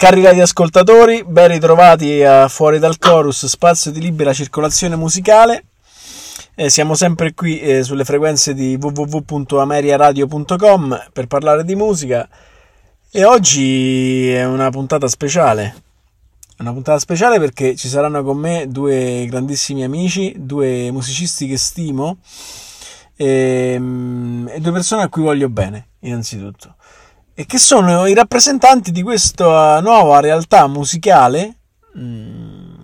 Cari radioascoltatori, ben ritrovati a Fuori dal Chorus, spazio di libera circolazione musicale. Eh, siamo sempre qui eh, sulle frequenze di www.ameriaradio.com per parlare di musica e oggi è una puntata speciale. Una puntata speciale perché ci saranno con me due grandissimi amici, due musicisti che stimo e, ehm, e due persone a cui voglio bene, innanzitutto e che sono i rappresentanti di questa nuova realtà musicale mm,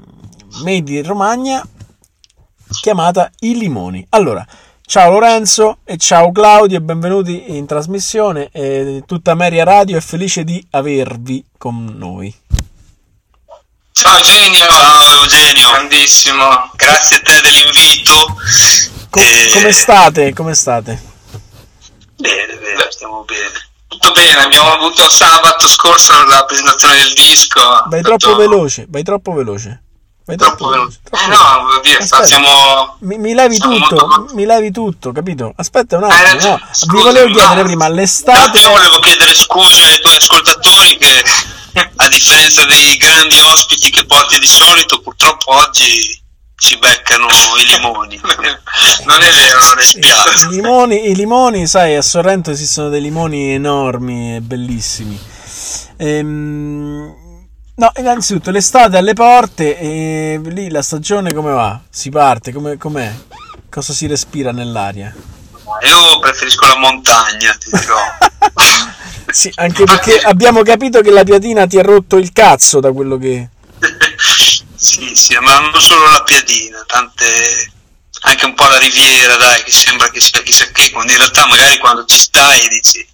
made in Romagna chiamata I Limoni. Allora, ciao Lorenzo e ciao Claudio e benvenuti in trasmissione. E tutta Meria Radio è felice di avervi con noi. Ciao Eugenio, ciao Eugenio, grandissimo, grazie a te dell'invito. Com- e... Come state? Come state? Bene, bene, stiamo bene. Tutto bene, abbiamo avuto sabato scorso la presentazione del disco. Vai troppo tutto... veloce, vai troppo veloce. Vai troppo, troppo veloce. Troppo eh no, via, siamo... mi, mi levi tutto, molto... mi levi tutto, capito? Aspetta un attimo, eh, no. Scusa, vi volevo chiedere prima, l'estate... Io volevo chiedere scusa ai tuoi ascoltatori che a differenza dei grandi ospiti che porti di solito, purtroppo oggi ci beccano i limoni. non è vero, non è spiace. I limoni, I limoni, sai, a Sorrento esistono dei limoni enormi e bellissimi. Ehm, no, innanzitutto l'estate alle porte e lì la stagione come va? Si parte, come, com'è? Cosa si respira nell'aria? Io preferisco la montagna, ti dirò. sì, anche perché abbiamo capito che la piatina ti ha rotto il cazzo da quello che... Sì, sì, ma non solo la piadina, tante, anche un po' la riviera, dai, che sembra che sia chissà che, quando in realtà magari quando ci stai dici,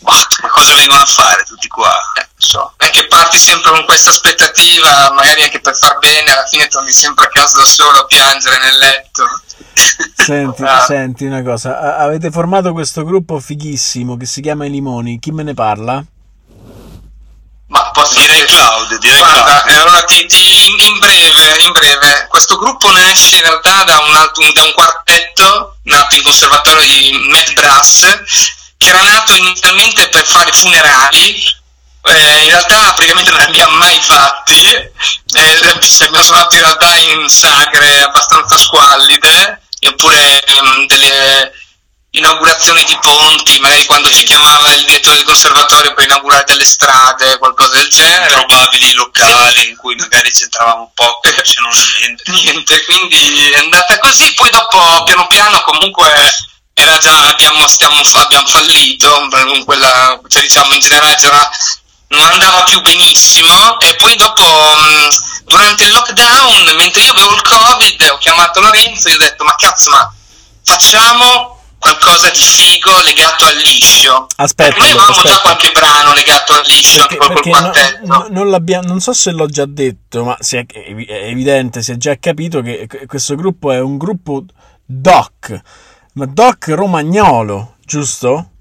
ma cosa vengono a fare tutti qua? Eh, so. È che parti sempre con questa aspettativa, magari anche per far bene, alla fine torni sempre a casa da solo a piangere nel letto. Senti, ah. senti una cosa, avete formato questo gruppo fighissimo che si chiama I Limoni, chi me ne parla? Ma posso direi Claudio, direi Guarda, Claudio. allora ti, ti, in, in, breve, in, breve, questo gruppo nasce in realtà da un, altro, da un quartetto nato in conservatorio di Mad Brass che era nato inizialmente per fare funerali eh, in realtà praticamente non ne abbiamo mai fatti eh, abbiamo suonato in realtà in sagre abbastanza squallide oppure um, delle inaugurazioni di ponti, magari quando ci chiamava il direttore del conservatorio per inaugurare delle strade, qualcosa del genere. Probabili locali in cui magari c'entravamo poco, se non niente. niente, quindi è andata così, poi dopo piano piano comunque era già, abbiamo, stiamo, abbiamo fallito, quella, cioè diciamo in generale c'era, non andava più benissimo e poi dopo durante il lockdown, mentre io avevo il covid, ho chiamato Lorenzo e gli ho detto ma cazzo ma facciamo qualcosa di figo legato al liscio. Aspetta, noi avevamo aspetta. già qualche brano legato al liscio, perché, perché no, non, non, so se l'ho già detto, ma è, è evidente, si è già capito che questo gruppo è un gruppo doc, ma doc romagnolo, giusto?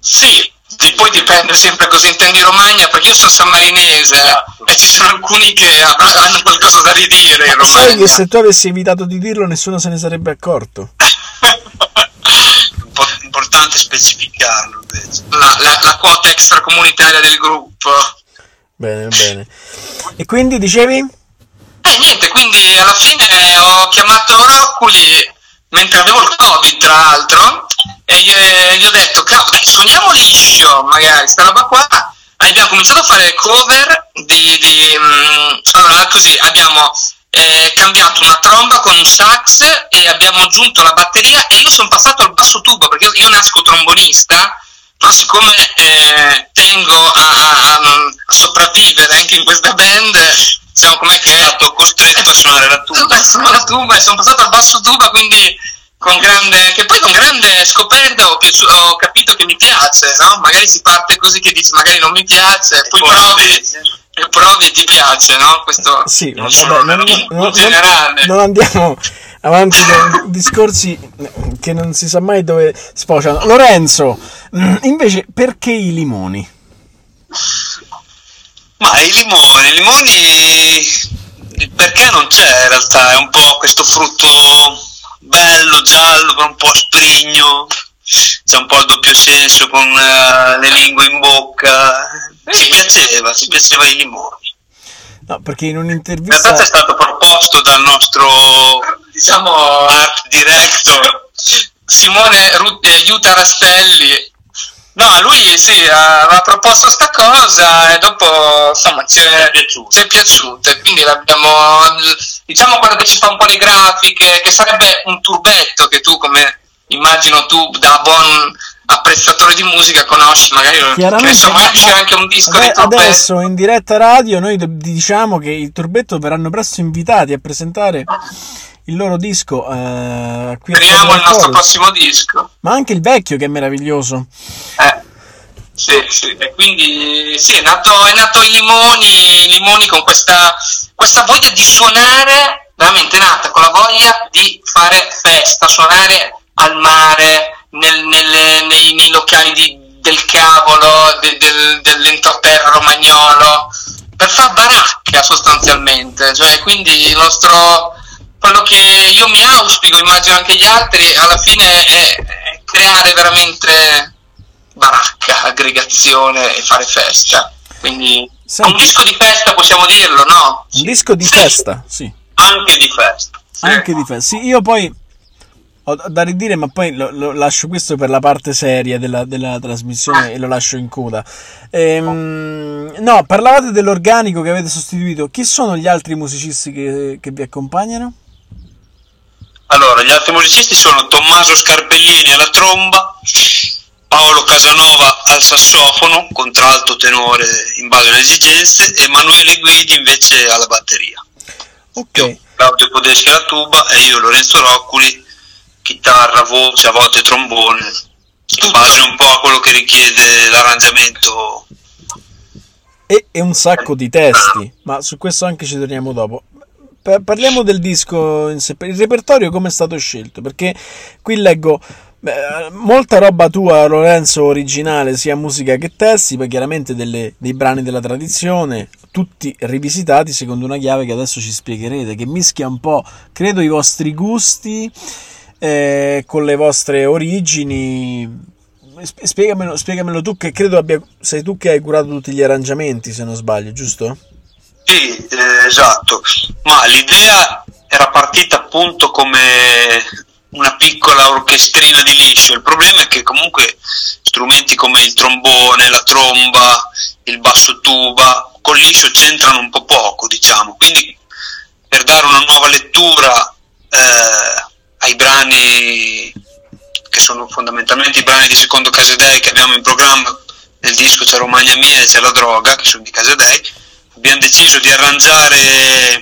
Sì, poi dipende sempre cosa intendi Romagna, perché io sono sammarinese esatto. e ci sono alcuni che hanno qualcosa da ridire in Romagna. Sai che se tu avessi evitato di dirlo nessuno se ne sarebbe accorto. Importante specificarlo la, la, la, quota extracomunitaria del gruppo. Bene bene. E quindi dicevi? eh niente quindi alla fine ho chiamato Rocculi mentre avevo il covid tra l'altro e gli, gli ho detto dai suoniamo liscio magari sta roba qua. Abbiamo cominciato a fare cover di, di um, allora così abbiamo eh, cambiato una tromba con un sax e abbiamo aggiunto la batteria e io sono passato al basso tubo perché io, nasco trombonista però siccome eh, tengo a, a, a, sopravvivere anche in questa band diciamo com'è che è stato costretto a suonare la tuba. La tuba e sono passato al basso tuba quindi con grande che poi con grande scoperta ho, piaciuto, ho capito che mi piace no? magari si parte così che dici magari non mi piace e poi, poi provi e provi e ti piace, no? Questo sì, non vabbè, non, non, generale. non andiamo avanti con discorsi che non si sa mai dove sfociano. Lorenzo, mm, invece, perché i limoni? Ma i limoni, i limoni perché non c'è in realtà, è un po' questo frutto bello, giallo, un po' sprigno, c'è un po' il doppio senso con uh, le lingue in bocca, ci piaceva, ci piaceva i limoni. No, perché in un'intervista... In è stato proposto dal nostro, diciamo, art director. Simone Rutte, aiuta Rastelli. No, lui sì, aveva proposto sta cosa e dopo insomma ci è, è piaciuta. E quindi l'abbiamo, diciamo quello che ci fa un po' le grafiche, che sarebbe un turbetto che tu come immagino tu da buon apprezzatore di musica conosci, magari Chiaramente, insomma c'è anche un disco Vabbè, di. Adesso in diretta radio noi diciamo che il turbetto verranno presto invitati a presentare il loro disco eh, qui Speriamo il nostro prossimo disco. Ma anche il vecchio che è meraviglioso. Eh. Sì, sì, e quindi sì, è nato, è nato i limoni, i limoni con questa, questa voglia di suonare, veramente nata con la voglia di fare festa, suonare al mare, nel, nel, nei, nei, locali di, del cavolo, de, del, dell'entroterra romagnolo, per far baracca sostanzialmente, cioè quindi il nostro quello che io mi auspico, immagino anche gli altri, alla fine è, è creare veramente baracca, aggregazione e fare festa. Quindi Senti. un disco di festa possiamo dirlo, no? Un disco di festa, sì. Anche di festa. Sì. Anche di festa. Sì, io poi ho da ridire, ma poi lo, lo lascio questo per la parte seria della, della trasmissione e lo lascio in coda. Ehm, no, parlavate dell'organico che avete sostituito. Chi sono gli altri musicisti che, che vi accompagnano? Allora, gli altri musicisti sono Tommaso Scarpellini alla tromba, Paolo Casanova al sassofono, contralto, tenore in base alle esigenze, e Emanuele Guidi invece alla batteria. Ok. Io, Claudio Podeschi alla tuba e io Lorenzo Rocculi, chitarra, voce, a volte trombone, in base un po' a quello che richiede l'arrangiamento. E, e un sacco di testi, ma su questo anche ci torniamo dopo parliamo del disco in sé. Il repertorio come è stato scelto? Perché qui leggo beh, molta roba tua, Lorenzo, originale, sia musica che testi, poi chiaramente delle, dei brani della tradizione, tutti rivisitati secondo una chiave che adesso ci spiegherete, che mischia un po', credo, i vostri gusti eh, con le vostre origini. Spiegamelo, spiegamelo tu, che credo abbia, sei tu che hai curato tutti gli arrangiamenti, se non sbaglio, giusto? Sì, eh, esatto, ma l'idea era partita appunto come una piccola orchestrina di liscio, il problema è che comunque strumenti come il trombone, la tromba, il basso tuba, con liscio c'entrano un po' poco, diciamo, quindi per dare una nuova lettura eh, ai brani che sono fondamentalmente i brani di secondo Casedei che abbiamo in programma nel disco c'è Romagna Mia e c'è La Droga che sono di Casedei abbiamo deciso di arrangiare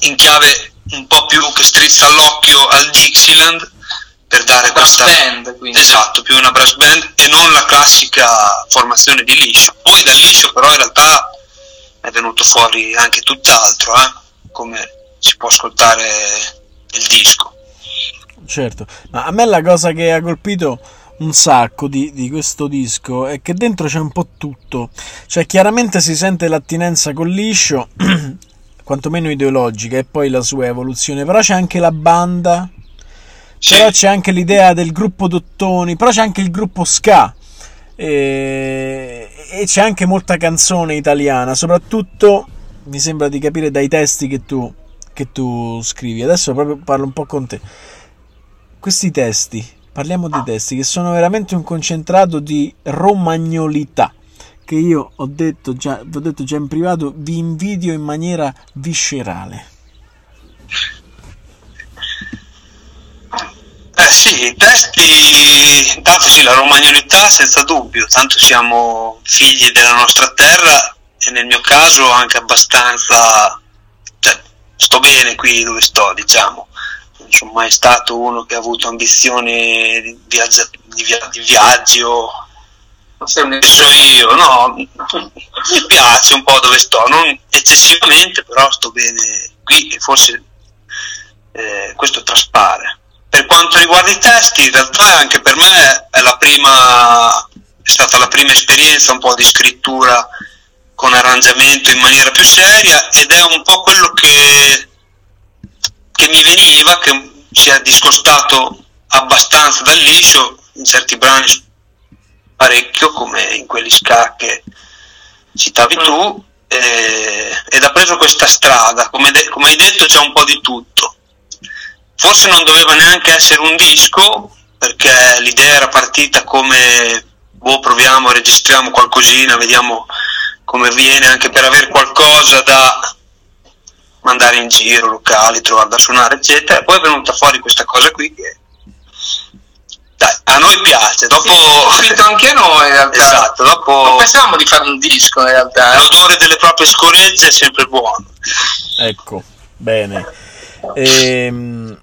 in chiave un po' più che strizza l'occhio al Dixieland per dare brass questa band, quindi. esatto, più una brass band e non la classica formazione di liscio. Poi dal liscio però in realtà è venuto fuori anche tutt'altro, eh? come si può ascoltare nel disco. Certo, ma a me la cosa che ha colpito un sacco di, di, questo disco è che dentro c'è un po' tutto. Cioè, chiaramente si sente l'attinenza con liscio, quantomeno ideologica, e poi la sua evoluzione. Però c'è anche la banda, però c'è anche l'idea del gruppo Dottoni, però c'è anche il gruppo Ska. E, e c'è anche molta canzone italiana, soprattutto mi sembra di capire dai testi che tu, che tu scrivi. Adesso proprio parlo un po' con te. Questi testi Parliamo di testi che sono veramente un concentrato di romagnolità che io ho detto già, ho detto già in privato, vi invidio in maniera viscerale. Eh sì, i testi, intanto sì, la romagnolità senza dubbio, tanto siamo figli della nostra terra e nel mio caso anche abbastanza, sto bene qui dove sto, diciamo. Non sono mai stato uno che ha avuto ambizioni di, viaggia, di, via, di viaggio. Penso io, no, mi piace un po' dove sto, non eccessivamente, però sto bene qui e forse eh, questo traspare. Per quanto riguarda i testi, in realtà anche per me è, la prima, è stata la prima esperienza un po' di scrittura con arrangiamento in maniera più seria ed è un po' quello che, che mi veniva, che si è discostato abbastanza dal liscio in certi brani parecchio come in quelli ska che citavi tu eh, ed ha preso questa strada. Come, de- come hai detto c'è un po' di tutto. Forse non doveva neanche essere un disco perché l'idea era partita come boh proviamo registriamo qualcosina vediamo come viene anche per avere qualcosa da mandare in giro locali trovare da suonare eccetera e poi è venuta fuori questa cosa qui che dai, a noi piace, dopo... Ho scritto anche noi in realtà. Esatto, dopo... Non pensavamo di fare un disco in realtà. Eh. L'odore delle proprie scoregge è sempre buono. Ecco, bene. Ehm,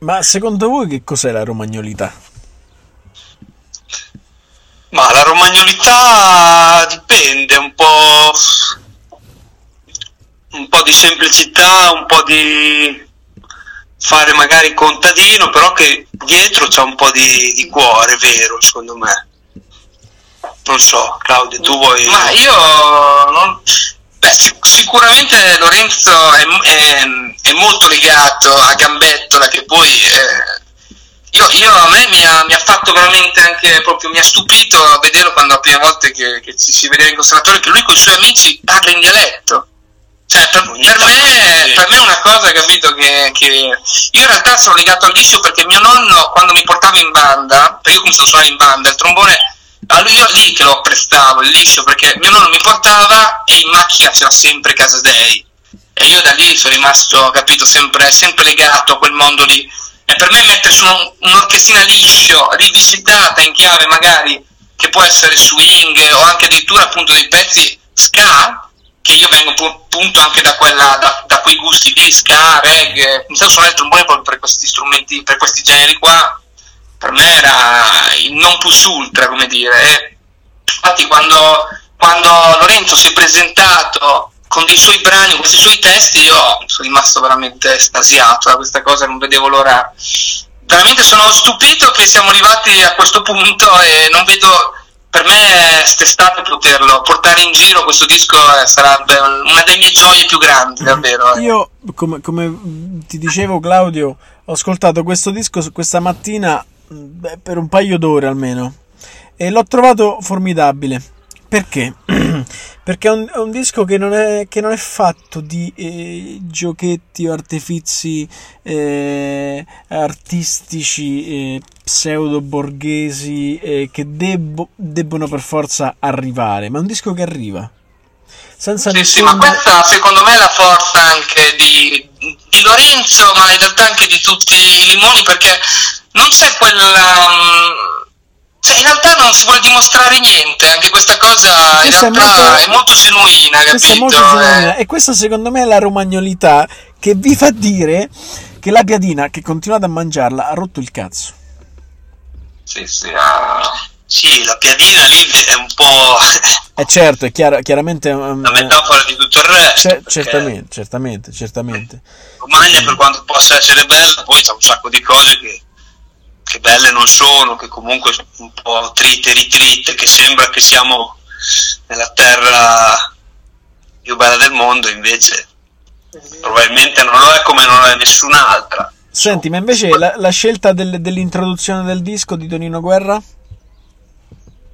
ma secondo voi che cos'è la romagnolità? Ma la romagnolità dipende un po'... un po' di semplicità, un po' di fare magari contadino, però che dietro c'è un po' di, di cuore vero, secondo me. Non so, Claudio, tu vuoi... Ma io non... Beh, sic- sicuramente Lorenzo è, è, è, molto legato a Gambettola che poi... Eh, io, io, a me mi ha, mi ha, fatto veramente anche proprio, mi ha stupito a vederlo quando la prima volta che, che ci si vedeva in conservatorio che lui con i suoi amici parla in dialetto cioè, per, per, me, per, me, è una cosa, capito, che, che, io in realtà sono legato al liscio perché mio nonno, quando mi portava in banda, perché io ho cominciato a suonare in banda, il trombone, a lui io lì che lo prestavo, il liscio, perché mio nonno mi portava e in macchina c'era sempre Casa Dei. E io da lì sono rimasto, capito, sempre, sempre legato a quel mondo lì. Per me mettere su un, un'orchestrina liscio, rivisitata in chiave magari, che può essere swing o anche addirittura appunto dei pezzi ska, che io vengo appunto anche da, quella, da, da, quei gusti di ska, reggae, mi stavo suonare il trombone proprio per questi strumenti, per questi generi qua, per me era il non plus ultra, come dire. E infatti quando, quando Lorenzo si è presentato con dei suoi brani, con questi suoi testi, io sono rimasto veramente estasiato da questa cosa, non vedevo l'ora. Veramente sono stupito che siamo arrivati a questo punto e non vedo per me quest'estate poterlo portare in giro questo disco eh, sarebbe una delle mie gioie più grandi davvero eh. io come, come, ti dicevo Claudio ho ascoltato questo disco questa mattina beh, per un paio d'ore almeno e l'ho trovato formidabile perché? Perché è un, è un disco che non è, che non è, fatto di eh, giochetti o artifici eh, artistici eh, pseudo borghesi eh, che debbo, debbono per forza arrivare, ma è un disco che arriva. Senza sì, nessun... sì, ma questa secondo me è la forza anche di, di Lorenzo, ma in realtà anche di tutti i limoni, perché non c'è quella. Um cioè, in realtà non si vuole dimostrare niente, anche questa cosa questa in realtà è molto, è molto genuina, capito? È molto genuina. Eh. E questa secondo me è la romagnolità che vi fa dire che la piadina che continuate a mangiarla ha rotto il cazzo. Sì, sì, ah. sì la piadina lì è un po'... Eh certo, è chiaro, chiaramente... Um, la metafora di tutto il resto. C- certamente, certamente, certamente. Romagna per quanto possa essere bella, poi c'è un sacco di cose che che belle non sono, che comunque sono un po' trite, ritrite, che sembra che siamo nella terra più bella del mondo, invece probabilmente non lo è come non lo è nessun'altra. Senti, ma invece la, la scelta del, dell'introduzione del disco di Tonino Guerra?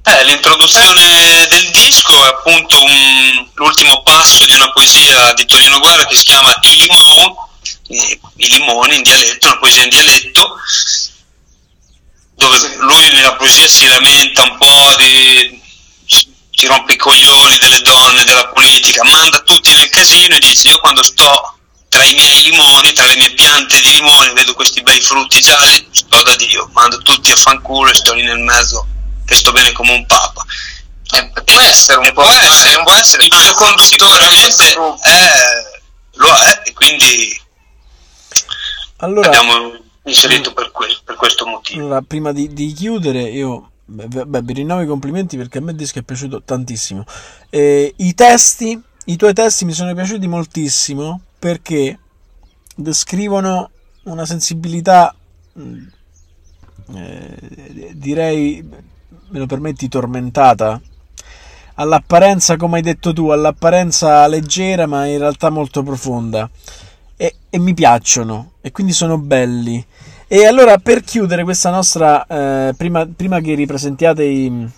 Eh, l'introduzione del disco è appunto un, l'ultimo passo di una poesia di Tonino Guerra che si chiama I limoni, i limoni in dialetto, una poesia in dialetto, dove lui nella poesia si lamenta un po' di ci rompe i coglioni delle donne, della politica, manda tutti nel casino e dice io quando sto tra i miei limoni, tra le mie piante di limoni, vedo questi bei frutti gialli, sto da Dio, mando tutti a fanculo e sto lì nel mezzo che sto bene come un papa. Eh, può essere un po', può essere, può essere il filo conduttore di questo gruppo. Eh, lo è, e quindi allora, abbiamo inserito per, que- per questo motivo. Allora, prima di, di chiudere, io beh, vi rinnovo i complimenti perché a me il disco è piaciuto tantissimo. Eh, I testi, i tuoi testi mi sono piaciuti moltissimo perché descrivono una sensibilità, mm, eh, direi, me lo permetti, tormentata. All'apparenza, come hai detto tu, all'apparenza leggera, ma in realtà molto profonda. E, e mi piacciono, e quindi sono belli. E allora, per chiudere questa nostra, eh, prima, prima, che ripresentiate i,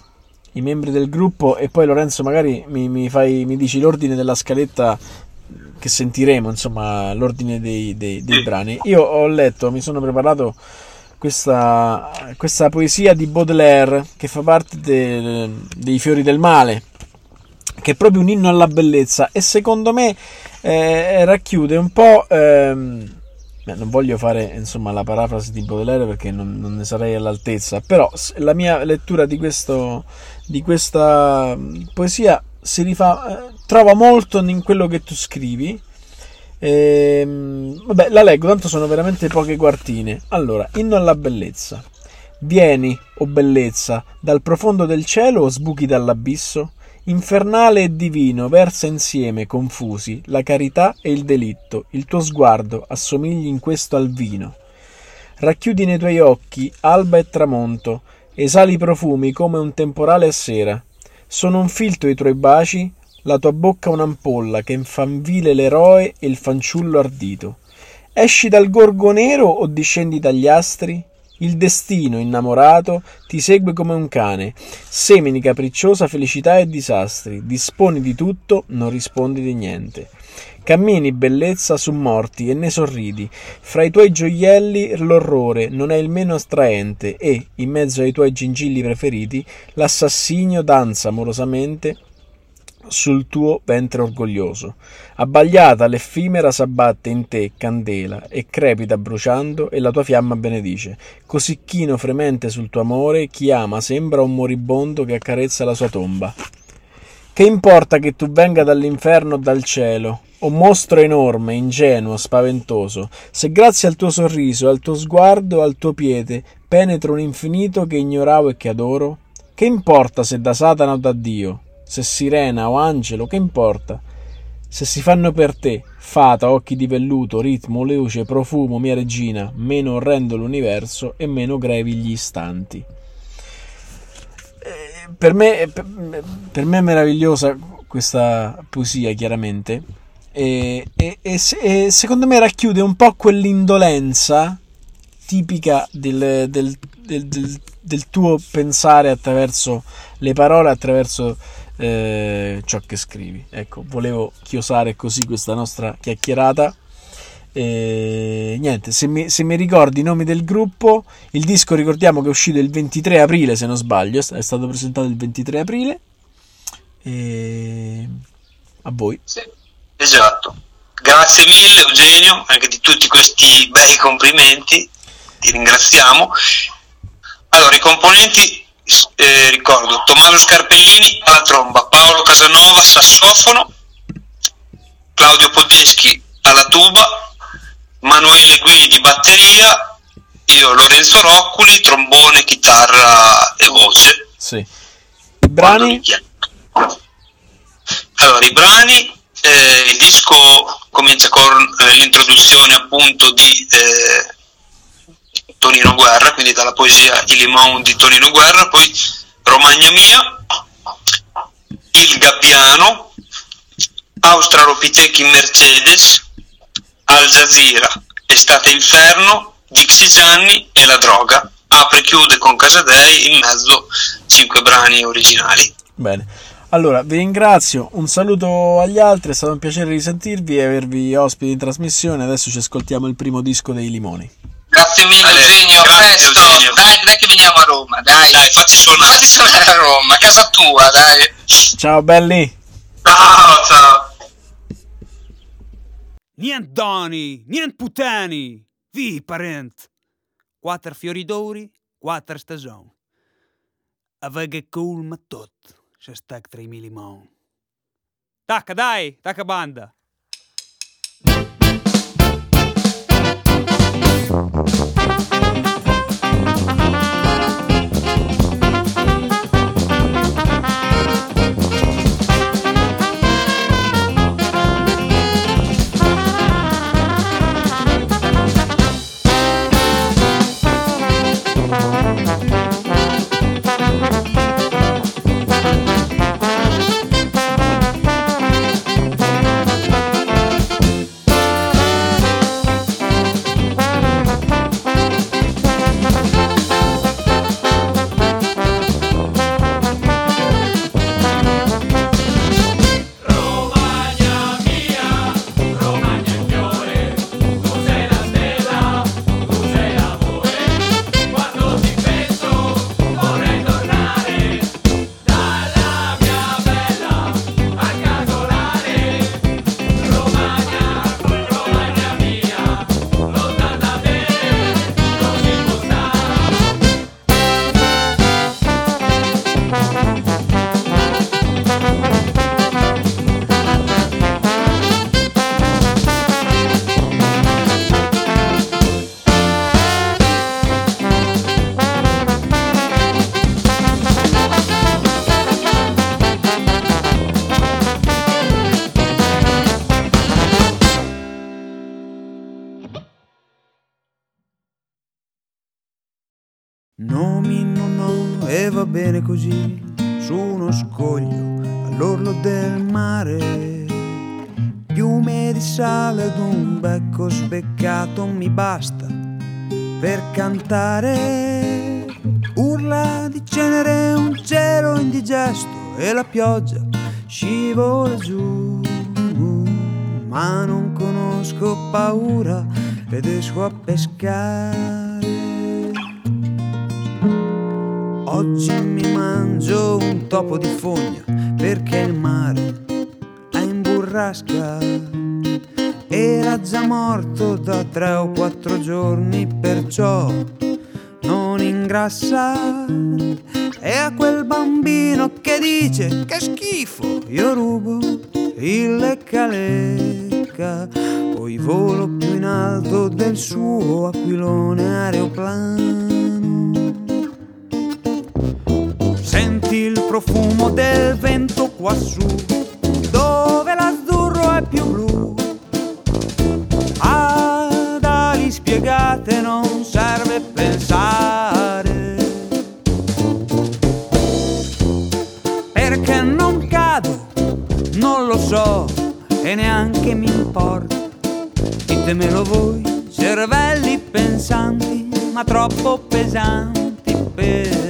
i, membri del gruppo, e poi Lorenzo, magari mi, mi, fai, mi dici l'ordine della scaletta che sentiremo, insomma, l'ordine dei, dei, dei brani. Io ho letto, mi sono preparato questa, questa poesia di Baudelaire che fa parte de, dei fiori del male, che è proprio un inno alla bellezza e secondo me eh, racchiude un po'... Ehm, non voglio fare insomma la parafrasi di Baudelaire perché non, non, ne sarei all'altezza, però la mia lettura di, questo, di questa poesia si rifà, eh, trova molto in quello che tu scrivi. Ehm, vabbè, la leggo, tanto sono veramente poche quartine. Allora, inno alla bellezza. Vieni, o oh bellezza, dal profondo del cielo o sbuchi dall'abisso? Infernale e divino, versa insieme, confusi, la carità e il delitto. Il tuo sguardo assomigli in questo al vino. Racchiudi nei tuoi occhi alba e tramonto, esali profumi come un temporale a sera. Sono un filtro i tuoi baci, la tua bocca un'ampolla che infanvile l'eroe e il fanciullo ardito. Esci dal gorgo nero o discendi dagli astri? Il destino, innamorato, ti segue come un cane. Semini capricciosa felicità e disastri. Disponi di tutto, non rispondi di niente. Cammini, bellezza, su morti e ne sorridi. Fra i tuoi gioielli l'orrore non è il meno attraente e, in mezzo ai tuoi gingilli preferiti, l'assassinio danza amorosamente sul tuo ventre orgoglioso. Abbagliata l'effimera s'abbatte in te candela e crepita bruciando e la tua fiamma benedice. Così chino fremente sul tuo amore, chi ama sembra un moribondo che accarezza la sua tomba. Che importa che tu venga dall'inferno o dal cielo, o mostro enorme, ingenuo, spaventoso, se grazie al tuo sorriso, al tuo sguardo, al tuo piede, penetro un infinito che ignoravo e che adoro? Che importa se da Satana o da Dio, se sirena o angelo, che importa? Se si fanno per te, fata, occhi di velluto, ritmo, luce, profumo, mia regina, meno orrendo l'universo e meno grevi gli istanti per me, per me è meravigliosa questa poesia, chiaramente. E, e, e, e, secondo me racchiude un po' quell'indolenza tipica del, del, del, del tuo pensare attraverso le parole, attraverso eh, ciò che scrivi. Ecco, volevo chiosare così questa nostra chiacchierata. E niente, se mi, se mi, ricordi i nomi del gruppo, il disco ricordiamo che è uscito il 23 aprile, se non sbaglio, è stato presentato il 23 aprile. E a voi. Sì, esatto. Grazie mille Eugenio, anche di tutti questi bei complimenti, ti ringraziamo. Allora, i componenti, eh, ricordo, Tommaso Scarpellini alla tromba, Paolo Casanova sassofono, Claudio Podeschi alla tuba, Manuele Guidi batteria, io Lorenzo Rocculi, trombone, chitarra e voce. Sì. I brani? Allora, i brani, eh, il disco comincia con eh, l'introduzione appunto di quindi dalla poesia Il Limon di Tonino Guerra, poi Romagna Mia, Il Gabbiano, Australopitechi Mercedes, al Jazeera, Estate Inferno, Dixie Gianni e La Droga. Apre e chiude con Casadei, in mezzo cinque brani originali. Bene. Allora, vi ringrazio, un saluto agli altri, è stato un piacere risentirvi e avervi ospiti in trasmissione. Adesso ci ascoltiamo il primo disco dei Limoni. Grazie mille Eugenio, presto. Eugenio. Dai, dai che veniamo a Roma, dai. Dai, fatti suonare. Fatti suonare a Roma, casa tua, dai. Ciao belli. Ciao, ciao. Nient doni, nient putani, vi parent. Quattro fiori d'ori, quattro stagioni. Avega cool ma tot, se stac tra i limon. Tacca dai, tacca banda. All'orlo del mare. Piume di sale ed un becco speccato mi basta per cantare. Urla di cenere un cielo indigesto e la pioggia scivola giù. Ma non conosco paura ed esco a pescare. Oggi mi mangio un topo di fogna perché il mare è in burrasca. Era già morto da tre o quattro giorni, perciò non ingrassa. E a quel bambino che dice che schifo, io rubo il lecca lecca. Poi volo più in alto del suo aquilone aeroplano. Senti il profumo del vento quassù, dove l'azzurro è più blu. Ad ali spiegate non serve pensare. Perché non cado, non lo so e neanche mi importa. Ditemelo voi, cervelli pensanti, ma troppo pesanti per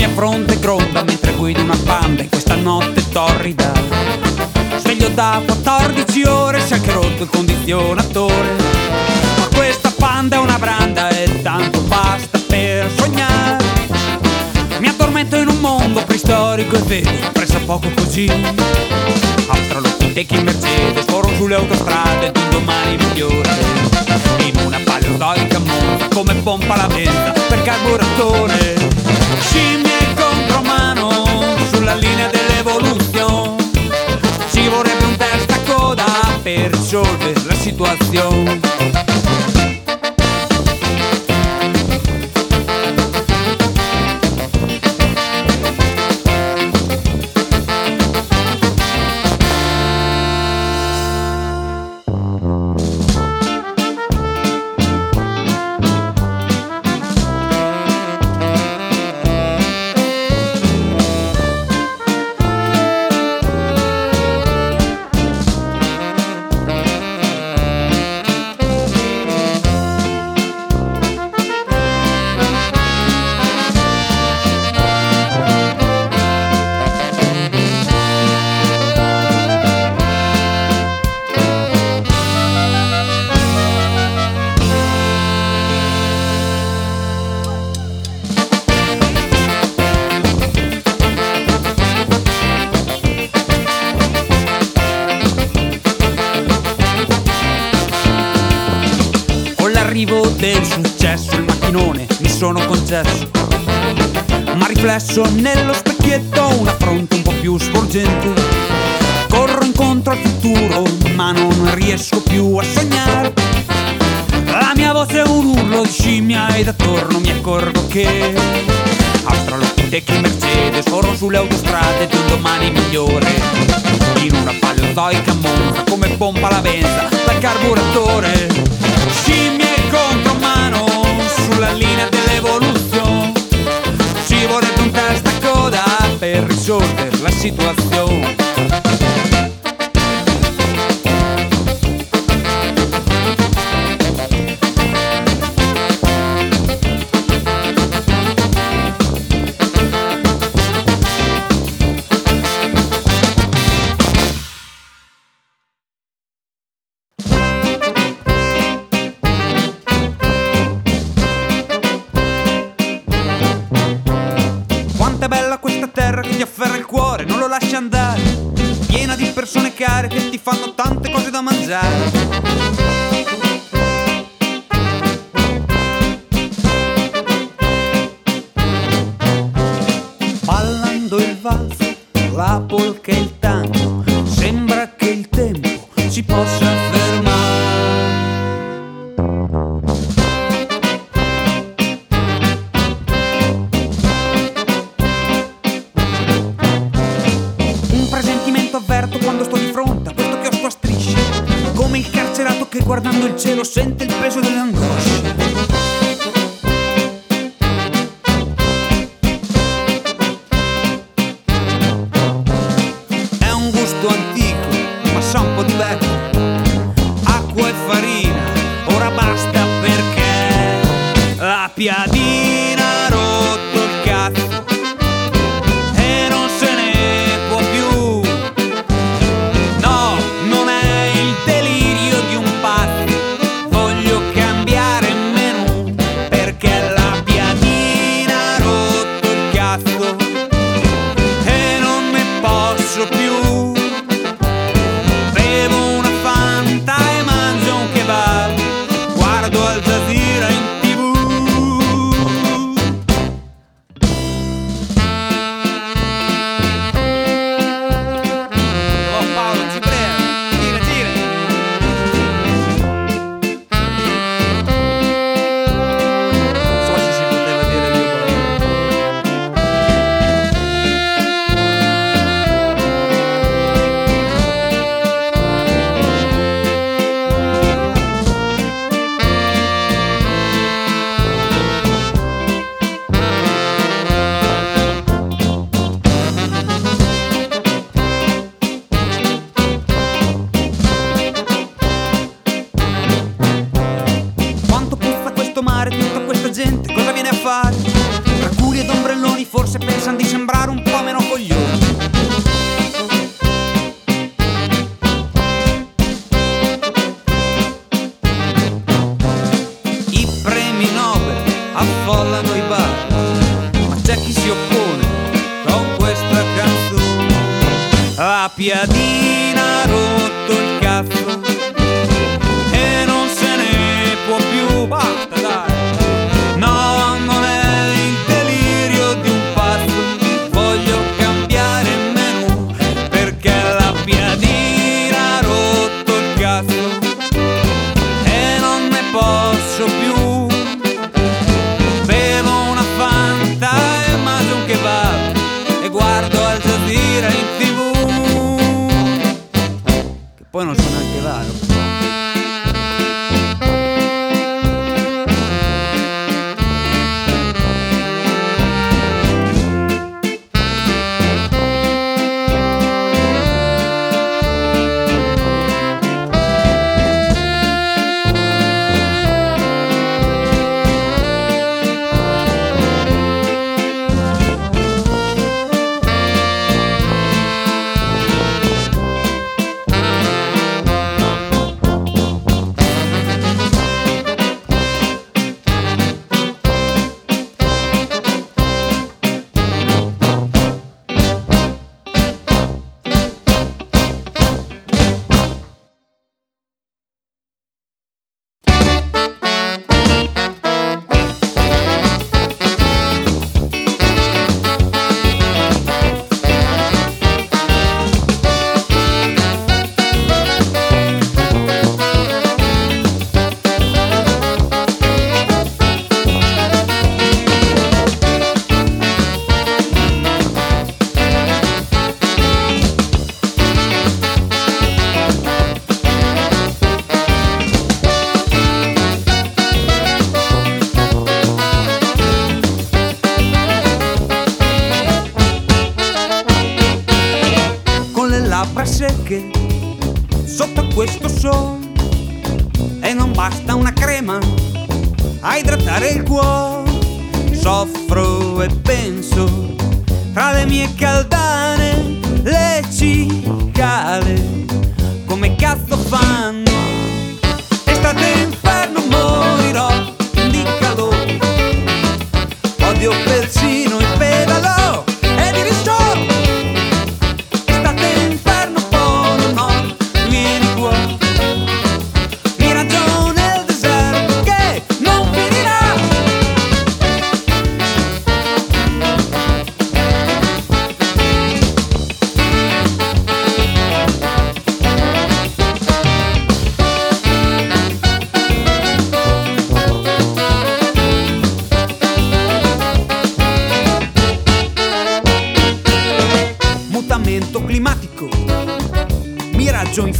mia fronte gronda mentre guido una banda in questa notte torrida. Sveglio da 14 ore, si è anche rotto il condizionatore. Ma questa panda è una branda e tanto basta. Mi addormento in un mondo preistorico e vedo poco così. Australopitechi in Mercedes, corro sulle autostrade di un domani migliore. In una paleozoica monta come pompa la venta per carburatore. Scimmie in contromano sulla linea dell'evoluzione. Ci vorrebbe un testa coda per risolvere la situazione. Sono concesso. Ma riflesso nello specchietto una fronte un po' più sporgente. Corro incontro al futuro, ma non riesco più a sognare. La mia voce è un urlo di scimmia e attorno mi accorgo che Australopitechi Mercedes corro sulle autostrade di un domani migliore In una paleozoica monza come pompa la benza dal carburatore Scimmie sulla linea dell'evoluzione. Ci vorrebbe un testa coda per risolvere la situazione lasci andare, piena di persone care che ti fanno tante cose da mangiare.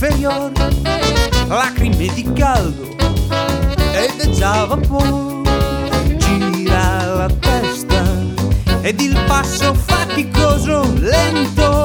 inferiore, lacrime di caldo ed è già vapore, gira la testa ed il passo faticoso, lento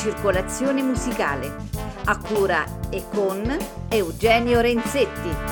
circolazione musicale, a cura e con Eugenio Renzetti.